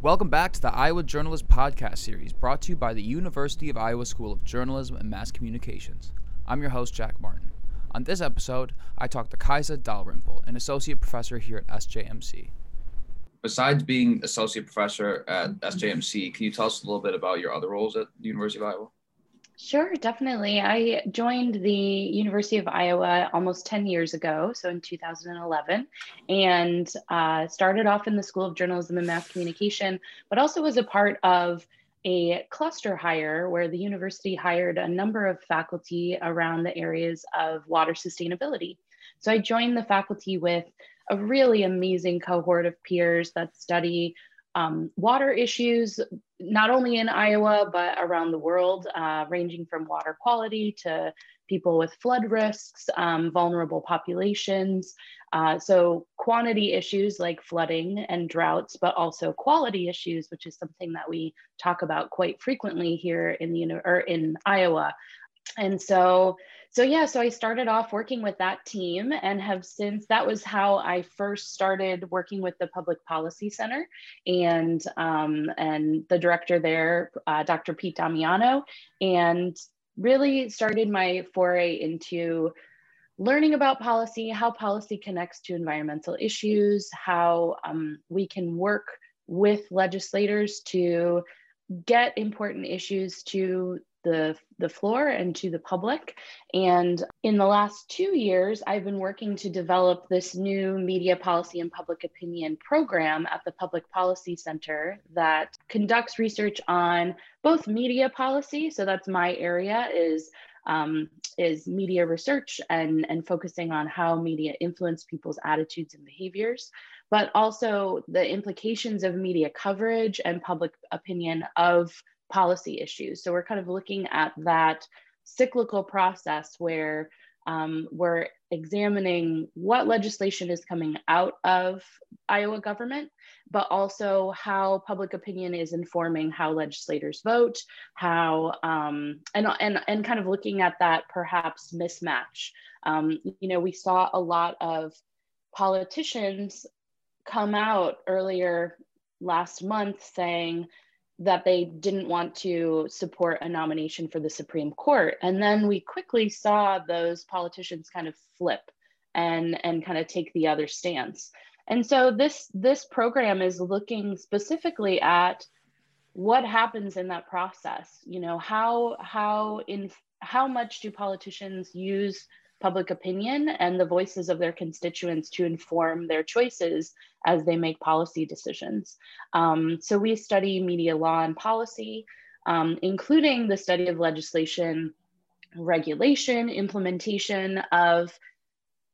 Welcome back to the Iowa Journalist Podcast Series brought to you by the University of Iowa School of Journalism and Mass Communications. I'm your host, Jack Martin. On this episode, I talked to Kajsa Dalrymple, an associate professor here at SJMC. Besides being associate professor at SJMC, can you tell us a little bit about your other roles at the University of Iowa? Sure, definitely. I joined the University of Iowa almost 10 years ago, so in 2011, and uh, started off in the School of Journalism and Mass Communication, but also was a part of a cluster hire where the university hired a number of faculty around the areas of water sustainability. So I joined the faculty with a really amazing cohort of peers that study um, water issues, not only in Iowa, but around the world, uh, ranging from water quality to people with flood risks, um, vulnerable populations. Uh, so quantity issues like flooding and droughts, but also quality issues, which is something that we talk about quite frequently here in the or in Iowa. And so so yeah, so I started off working with that team and have since that was how I first started working with the Public Policy Center and um, and the director there, uh, Dr. Pete Damiano, and really started my foray into learning about policy, how policy connects to environmental issues, how um, we can work with legislators to get important issues to the, the floor and to the public. And in the last two years, I've been working to develop this new media policy and public opinion program at the Public Policy Center that conducts research on both media policy, so that's my area, is um, is media research and, and focusing on how media influence people's attitudes and behaviors, but also the implications of media coverage and public opinion of policy issues. So we're kind of looking at that cyclical process where um, we're examining what legislation is coming out of Iowa government, but also how public opinion is informing how legislators vote, how um, and and and kind of looking at that perhaps mismatch. Um, you know, we saw a lot of politicians come out earlier last month saying that they didn't want to support a nomination for the Supreme Court. And then we quickly saw those politicians kind of flip and, and kind of take the other stance. And so this, this program is looking specifically at what happens in that process. You know, how, how, in, how much do politicians use public opinion and the voices of their constituents to inform their choices as they make policy decisions. Um, so we study media law and policy, um, including the study of legislation, regulation, implementation of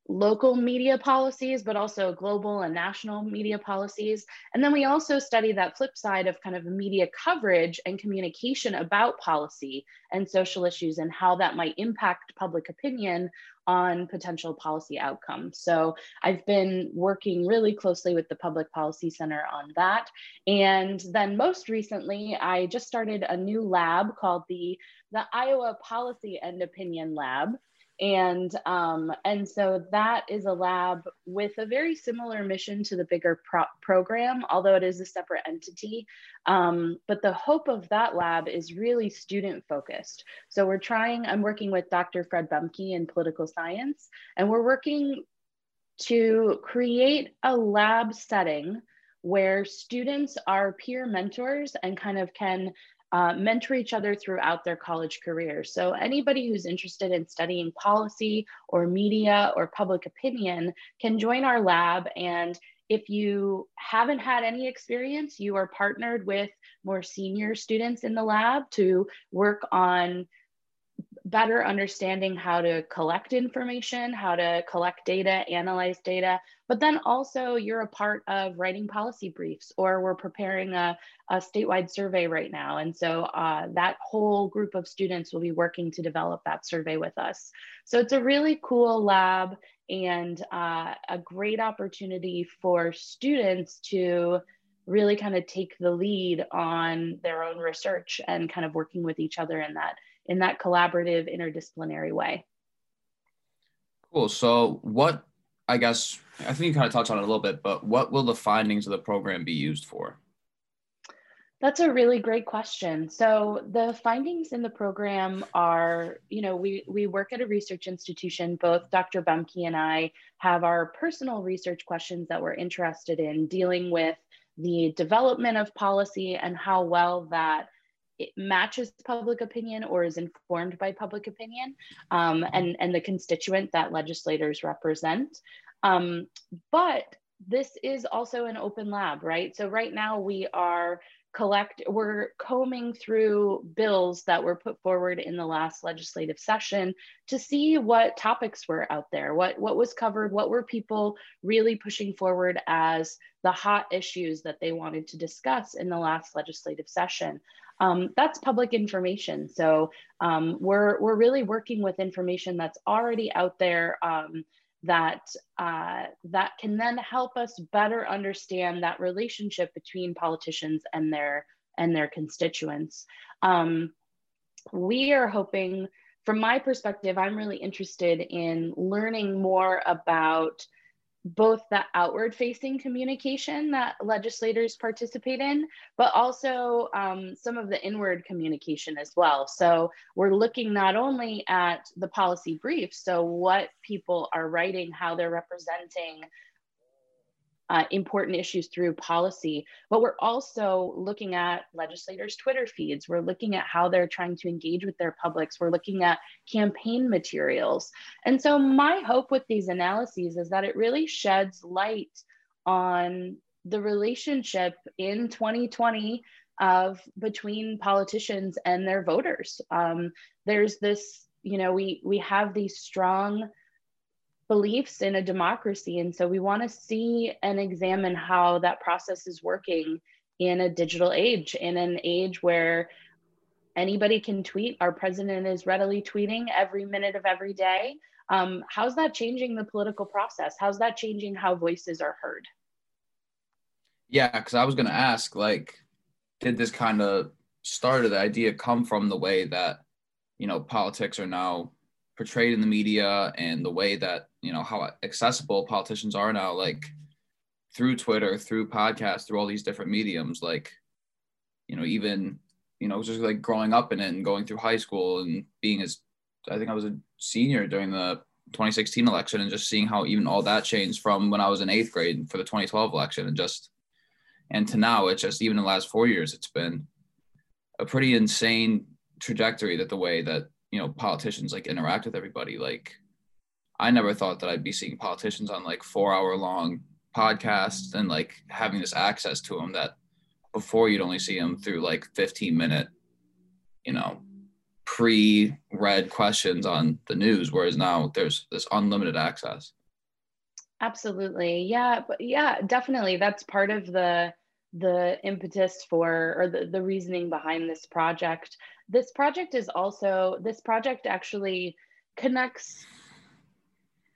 local media policies, but also global and national media policies. And then we also study that flip side of kind of media coverage and communication about policy and social issues and how that might impact public opinion on potential policy outcomes. So I've been working really closely with the Public Policy Center on that. And then most recently, I just started a new lab called the, the Iowa Policy and Opinion Lab and um, and so that is a lab with a very similar mission to the bigger pro program although it is a separate entity. Um, but the hope of that lab is really student focused so we're trying i'm working with dr fred Boehmke in political science and we're working to create a lab setting where students are peer mentors and kind of can uh, mentor each other throughout their college career. So anybody who's interested in studying policy or media or public opinion can join our lab. And if you haven't had any experience, you are partnered with more senior students in the lab to work on better understanding how to collect information, how to collect data, analyze data, but then also you're a part of writing policy briefs or we're preparing a, a statewide survey right now. And so uh, that whole group of students will be working to develop that survey with us. So it's a really cool lab and uh, a great opportunity for students to really kind of take the lead on their own research and kind of working with each other in that in that collaborative interdisciplinary way. Cool. So what I guess I think you kind of touched on it a little bit, but what will the findings of the program be used for? That's a really great question. So the findings in the program are, you know, we we work at a research institution. Both Dr. Boehmke and I have our personal research questions that we're interested in dealing with the development of policy and how well that it matches public opinion or is informed by public opinion um, and, and the constituent that legislators represent. Um, but this is also an open lab, right? So right now we are collect we're combing through bills that were put forward in the last legislative session to see what topics were out there what what was covered what were people really pushing forward as the hot issues that they wanted to discuss in the last legislative session um, that's public information so um, we're we're really working with information that's already out there um, that uh, that can then help us better understand that relationship between politicians and their and their constituents. Um, we are hoping, from my perspective, I'm really interested in learning more about both the outward facing communication that legislators participate in, but also um, some of the inward communication as well. So we're looking not only at the policy briefs, so what people are writing, how they're representing uh, important issues through policy, but we're also looking at legislators' Twitter feeds. We're looking at how they're trying to engage with their publics. We're looking at campaign materials. And so, my hope with these analyses is that it really sheds light on the relationship in 2020 of between politicians and their voters. Um, there's this, you know, we we have these strong beliefs in a democracy. And so we want to see and examine how that process is working in a digital age, in an age where anybody can tweet. Our president is readily tweeting every minute of every day. Um, how's that changing the political process? How's that changing how voices are heard? Yeah, because I was going to ask, like, did this kind of start of the idea come from the way that, you know, politics are now portrayed in the media and the way that you know how accessible politicians are now like through twitter through podcasts through all these different mediums like you know even you know just like growing up in it and going through high school and being as i think i was a senior during the 2016 election and just seeing how even all that changed from when i was in eighth grade for the 2012 election and just and to now it's just even the last four years it's been a pretty insane trajectory that the way that you know politicians like interact with everybody. Like i never thought that i'd be seeing politicians on like four hour long podcasts and like having this access to them that before you'd only see them through like 15 minute you know pre-read questions on the news whereas now there's this unlimited access. Absolutely. Yeah but yeah definitely. That's part of the the impetus for or the, the reasoning behind this project this project is also this project actually connects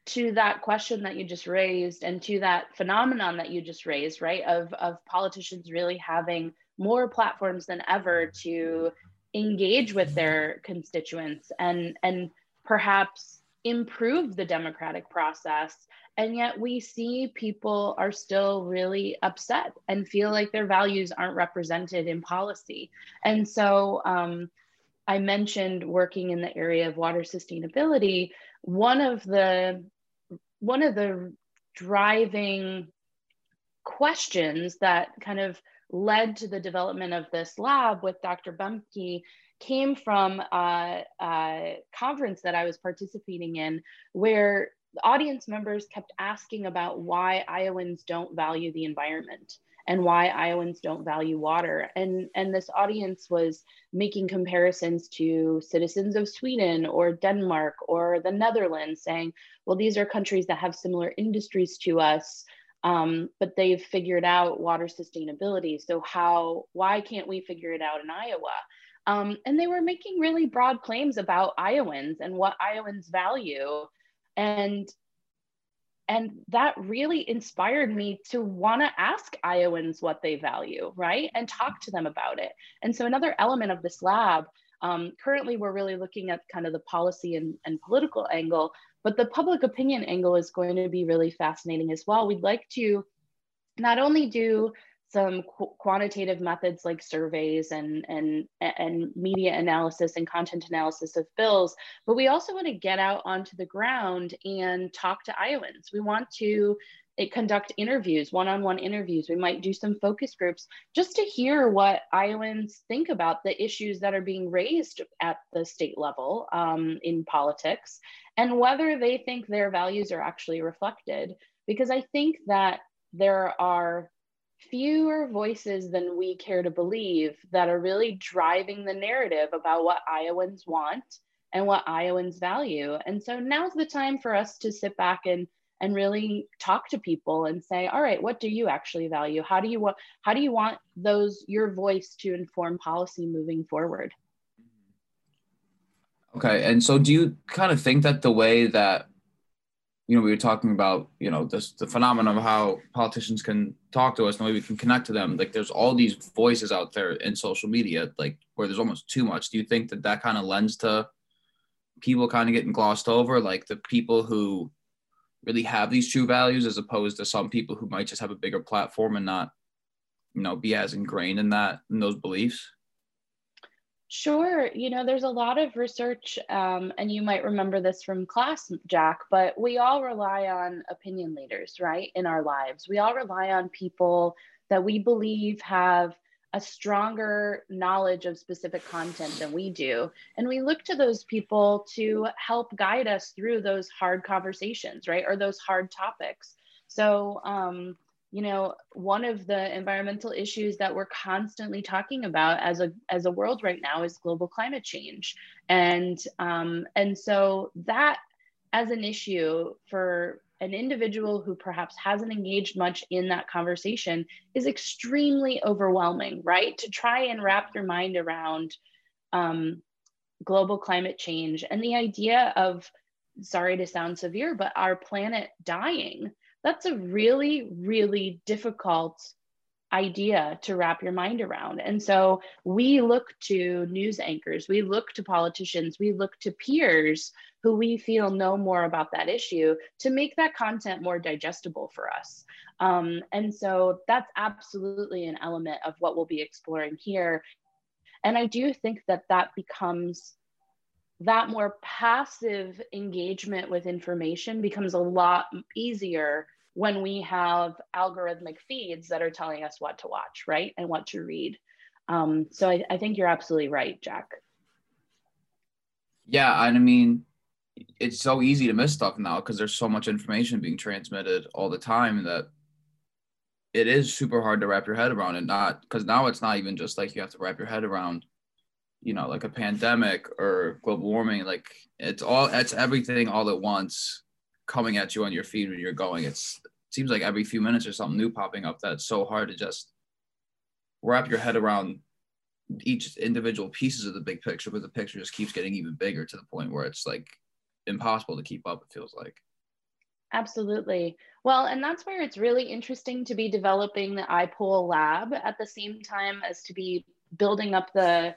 to that question that you just raised and to that phenomenon that you just raised right? Of of politicians really having more platforms than ever to engage with their constituents and and perhaps improve the democratic process and yet we see people are still really upset and feel like their values aren't represented in policy. And so um, I mentioned working in the area of water sustainability. One of the one of the driving questions that kind of led to the development of this lab with Dr. Boehmke came from a, a, conference that I was participating in where the audience members kept asking about why Iowans don't value the environment and why Iowans don't value water. And, and this audience was making comparisons to citizens of Sweden or Denmark or the Netherlands, saying, well, these are countries that have similar industries to us, um, but they've figured out water sustainability. So how, why can't we figure it out in Iowa? Um, and they were making really broad claims about Iowans and what Iowans value and and that really inspired me to want to ask Iowans what they value, right? And talk to them about it. And so, another element of this lab, um, currently, we're really looking at kind of the policy and, and political angle, but the public opinion angle is going to be really fascinating as well. We'd like to not only do some qu- quantitative methods like surveys and and and media analysis and content analysis of bills but we also want to get out onto the ground and talk to iowans. We want to eh, conduct interviews one-on-one interviews. We might do some focus groups just to hear what iowans think about the issues that are being raised at the state level um, in politics and whether they think their values are actually reflected because i think that there are fewer voices than we care to believe that are really driving the narrative about what Iowans want and what Iowans value. And so now's the time for us to sit back and and really talk to people and say, all right, what do you actually value? How do you want how do you want those your voice to inform policy moving forward? Okay. And so do you kind of think that the way that you know, we were talking about, you know, this the phenomenon of how politicians can talk to us and the way we can connect to them. Like, there's all these voices out there in social media, like where there's almost too much. Do you think that that kind of lends to people kind of getting glossed over, like the people who really have these true values, as opposed to some people who might just have a bigger platform and not, you know, be as ingrained in that in those beliefs? Sure. You know, there's a lot of research, um, and you might remember this from class, Jack, but we all rely on opinion leaders, right, in our lives. We all rely on people that we believe have a stronger knowledge of specific content than we do. And we look to those people to help guide us through those hard conversations, right, or those hard topics. So, um, you know one of the environmental issues that we're constantly talking about as a as a world right now is global climate change. And um, and so that as an issue for an individual who perhaps hasn't engaged much in that conversation is extremely overwhelming right? To try and wrap your mind around um, global climate change and the idea of sorry to sound severe but our planet dying that's a really, really difficult idea to wrap your mind around. And so we look to news anchors, we look to politicians, we look to peers who we feel know more about that issue to make that content more digestible for us. Um, and so that's absolutely an element of what we'll be exploring here. And I do think that that becomes that more passive engagement with information becomes a lot easier when we have algorithmic feeds that are telling us what to watch, right? And what to read. Um, so I, I think you're absolutely right, Jack. Yeah, I mean, it's so easy to miss stuff now because there's so much information being transmitted all the time that it is super hard to wrap your head around it. Not because now it's not even just like you have to wrap your head around you know like a pandemic or global warming like it's all it's everything all at once coming at you on your feed when you're going it's it seems like every few minutes or something new popping up that's so hard to just wrap your head around each individual pieces of the big picture but the picture just keeps getting even bigger to the point where it's like impossible to keep up it feels like Absolutely. Well, and that's where it's really interesting to be developing the iPoll lab at the same time as to be building up the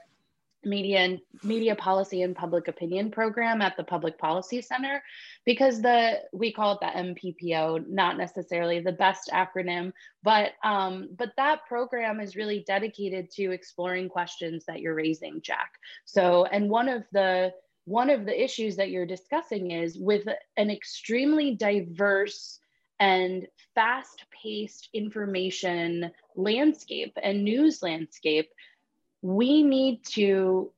media and media policy and public opinion program at the public policy center because the we call it the mppo not necessarily the best acronym but um, but that program is really dedicated to exploring questions that you're raising jack. So and one of the one of the issues that you're discussing is with an extremely diverse and fast paced information landscape and news landscape we need to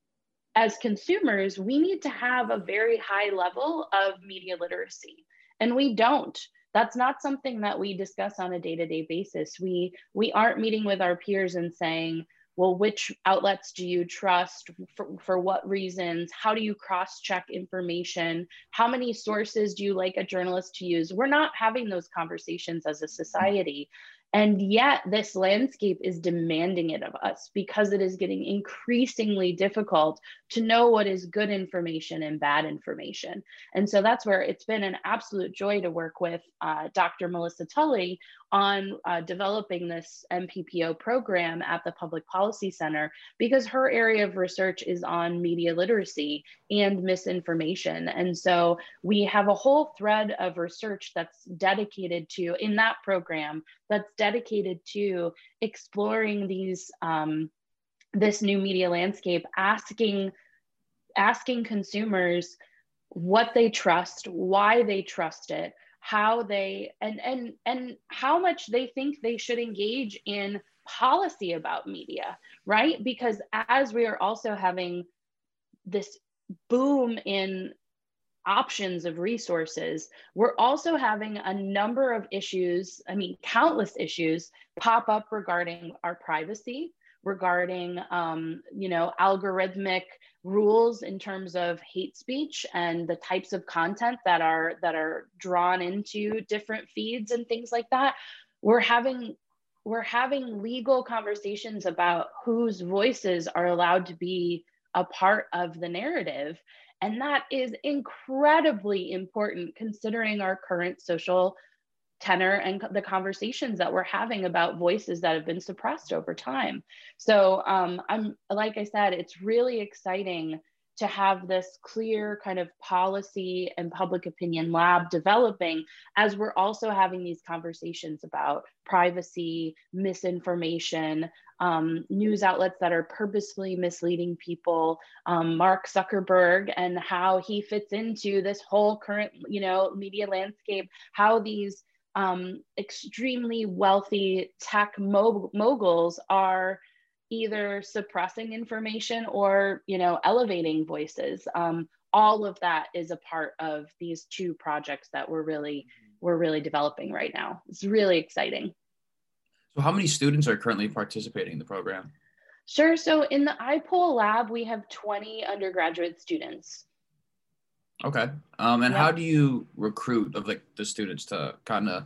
as consumers we need to have a very high level of media literacy. And we don't. That's not something that we discuss on a day-to-day basis. We we aren't meeting with our peers and saying well which outlets do you trust? For, for what reasons? How do you cross check information? How many sources do you like a journalist to use? We're not having those conversations as a society and yet, this landscape is demanding it of us because it is getting increasingly difficult to know what is good information and bad information. And so that's where it's been an absolute joy to work with uh, Dr. Melissa Tully on uh, developing this MPPO program at the Public Policy Center because her area of research is on media literacy and misinformation. And so we have a whole thread of research that's dedicated to, in that program, that's dedicated to exploring these. Um, this new media landscape asking asking consumers what they trust why they trust it how they and and and how much they think they should engage in policy about media right? Because as we are also having this boom in options of resources we're also having a number of issues i mean countless issues pop up regarding our privacy regarding um, you know algorithmic rules in terms of hate speech and the types of content that are that are drawn into different feeds and things like that. We're having we're having legal conversations about whose voices are allowed to be a part of the narrative. And that is incredibly important considering our current social tenor and the conversations that we're having about voices that have been suppressed over time. So um, I'm like I said, it's really exciting to have this clear kind of policy and public opinion lab developing as we're also having these conversations about privacy, misinformation, um, news outlets that are purposefully misleading people, um, Mark Zuckerberg and how he fits into this whole current, you know, media landscape, how these um, extremely wealthy tech moguls are either suppressing information or you know elevating voices. Um, all of that is a part of these two projects that we're really we're really developing right now. It's really exciting. So how many students are currently participating in the program? Sure. So in the iPoll lab we have 20 undergraduate students Okay. Um, and how do you recruit of like the students to kind of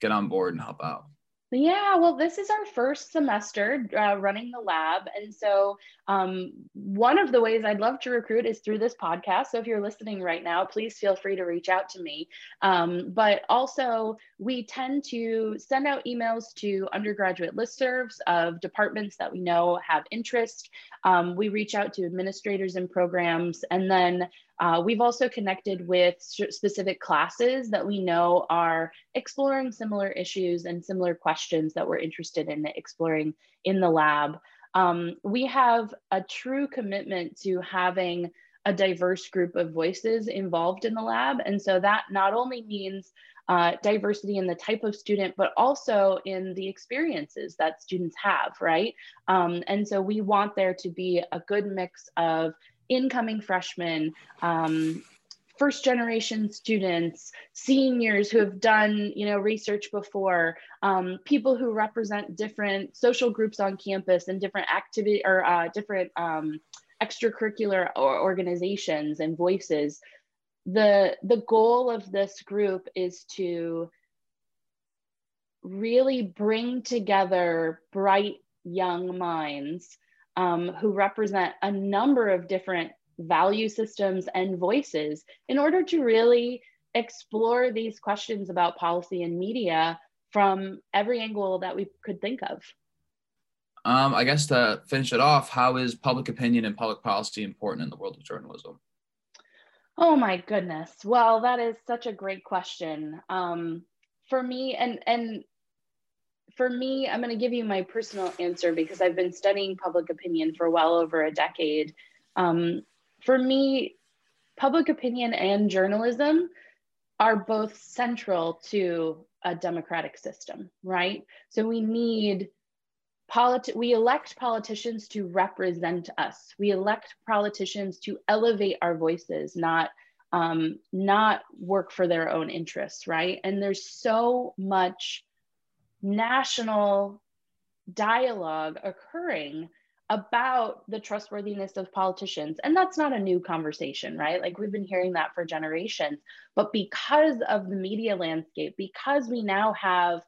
get on board and help out? Yeah, well, this is our first semester uh, running the lab. And so, um, one of the ways I'd love to recruit is through this podcast. So, if you're listening right now, please feel free to reach out to me. Um, but also, we tend to send out emails to undergraduate listservs of departments that we know have interest. Um, we reach out to administrators and programs. And then uh, we've also connected with specific classes that we know are exploring similar issues and similar questions that we're interested in exploring in the lab. Um, we have a true commitment to having a diverse group of voices involved in the lab. And so that not only means uh, diversity in the type of student, but also in the experiences that students have, right? Um, and so we want there to be a good mix of incoming freshmen, um, first generation students, seniors who have done you know research before, um, people who represent different social groups on campus and different activity or uh, different um, extracurricular organizations and voices. The, the goal of this group is to really bring together bright young minds um, who represent a number of different value systems and voices in order to really explore these questions about policy and media from every angle that we could think of. Um, I guess to finish it off, how is public opinion and public policy important in the world of journalism? Oh my goodness. Well, that is such a great question. Um, for me, and and for me, I'm going to give you my personal answer because I've been studying public opinion for well over a decade. Um, for me, public opinion and journalism are both central to a democratic system, right? So we need politi- we elect politicians to represent us. We elect politicians to elevate our voices, not um, not work for their own interests, right? And there's so much national dialogue occurring about the trustworthiness of politicians. And that's not a new conversation, right? Like we've been hearing that for generations. But because of the media landscape, because we now have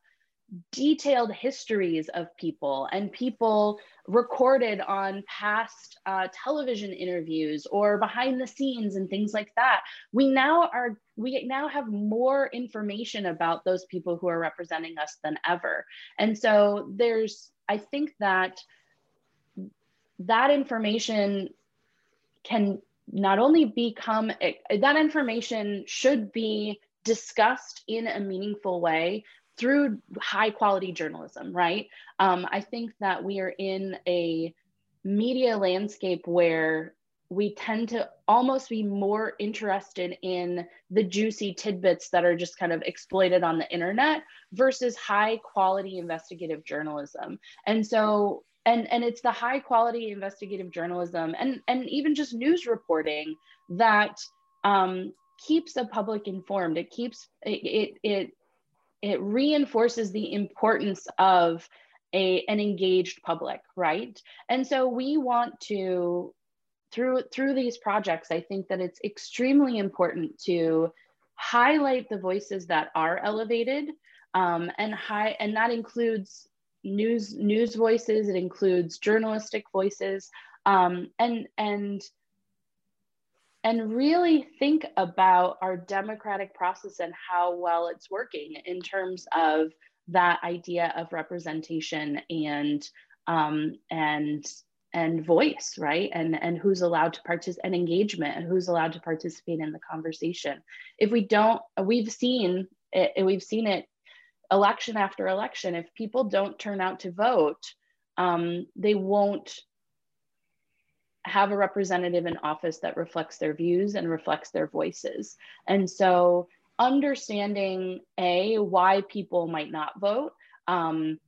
detailed histories of people and people recorded on past uh, television interviews or behind the scenes and things like that. We now are we now have more information about those people who are representing us than ever. And so there's i think that that information can not only become that information should be discussed in a meaningful way through high quality journalism, right? Um, I think that we are in a media landscape where we tend to almost be more interested in the juicy tidbits that are just kind of exploited on the internet versus high quality investigative journalism. And so and and it's the high quality investigative journalism and and even just news reporting that um, keeps the public informed. It keeps it it, it it reinforces the importance of a, an engaged public, right? And so we want to, through, through these projects, I think that it's extremely important to highlight the voices that are elevated um, and high, and that includes news news voices, it includes journalistic voices, um, and and and really think about our democratic process and how well it's working in terms of that idea of representation and um, and and voice right? And and who's allowed to participate and engagement and who's allowed to participate in the conversation. If we don't we've seen it we've seen it election after election. If people don't turn out to vote um, they won't have a representative in office that reflects their views and reflects their voices. And so understanding a why people might not vote um,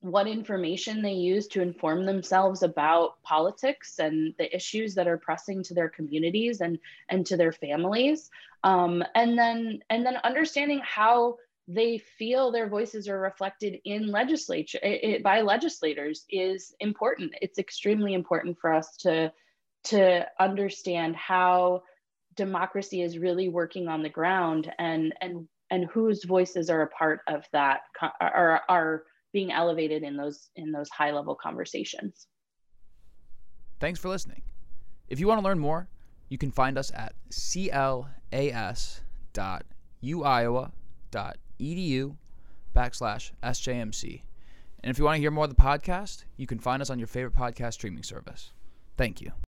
what information they use to inform themselves about politics and the issues that are pressing to their communities and and to their families um, and then and then understanding how they feel their voices are reflected in legislature it, it, by legislators is important it's extremely important for us to to understand how democracy is really working on the ground and and and whose voices are a part of that are are being elevated in those in those high level conversations. Thanks for listening. If you want to learn more, you can find us at clas.uiowa.edu backslash SJMC. And if you want to hear more of the podcast, you can find us on your favorite podcast streaming service. Thank you.